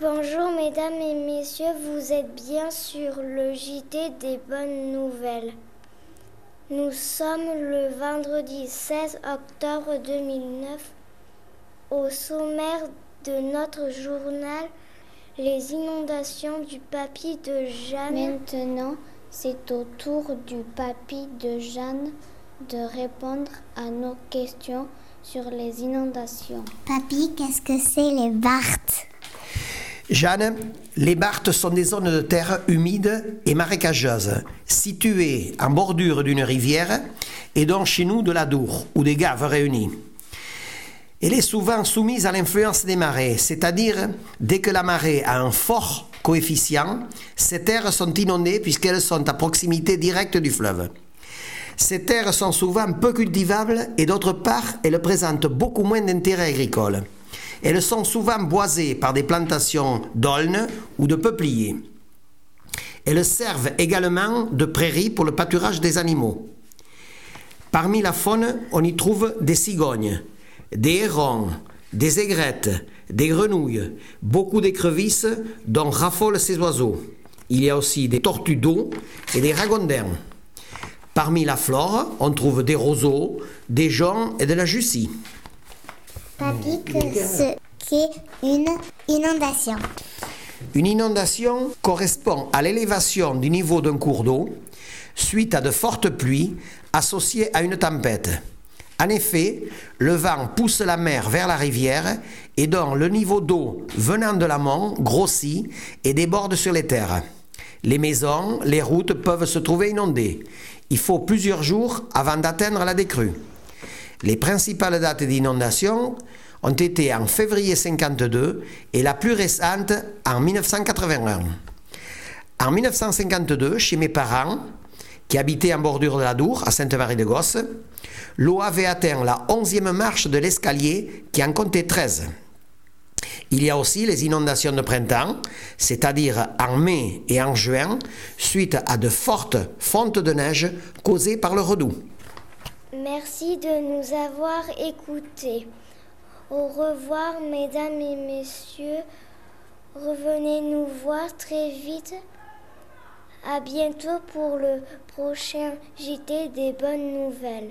Bonjour mesdames et messieurs, vous êtes bien sur le JT des bonnes nouvelles. Nous sommes le vendredi 16 octobre 2009. Au sommaire de notre journal, les inondations du papy de Jeanne. Maintenant, c'est au tour du papy de Jeanne de répondre à nos questions sur les inondations. Papy, qu'est-ce que c'est les barthes Jeanne, les Barthes sont des zones de terre humides et marécageuses, situées en bordure d'une rivière et dont chez nous de la Dour ou des gaves réunies. Elle est souvent soumise à l'influence des marées, c'est-à-dire dès que la marée a un fort coefficient, ces terres sont inondées puisqu'elles sont à proximité directe du fleuve. Ces terres sont souvent peu cultivables et d'autre part, elles présentent beaucoup moins d'intérêt agricole. Elles sont souvent boisées par des plantations d'aulnes ou de peupliers. Elles servent également de prairies pour le pâturage des animaux. Parmi la faune, on y trouve des cigognes, des hérons, des aigrettes, des grenouilles, beaucoup d'écrevisses dont raffolent ces oiseaux. Il y a aussi des tortues d'eau et des ragondins. Parmi la flore, on trouve des roseaux, des joncs et de la jussie. Papy, qu'est-ce qu'est une inondation Une inondation correspond à l'élévation du niveau d'un cours d'eau suite à de fortes pluies associées à une tempête. En effet, le vent pousse la mer vers la rivière et donc le niveau d'eau venant de l'amont grossit et déborde sur les terres. Les maisons, les routes peuvent se trouver inondées. Il faut plusieurs jours avant d'atteindre la décrue. Les principales dates d'inondation ont été en février 52 et la plus récente en 1981. En 1952, chez mes parents, qui habitaient en bordure de la Dour, à Sainte-Marie-de-Gosse, l'eau avait atteint la 11e marche de l'escalier qui en comptait 13. Il y a aussi les inondations de printemps, c'est-à-dire en mai et en juin, suite à de fortes fontes de neige causées par le redoux. Merci de nous avoir écoutés. Au revoir mesdames et messieurs. Revenez nous voir très vite. À bientôt pour le prochain JT des bonnes nouvelles.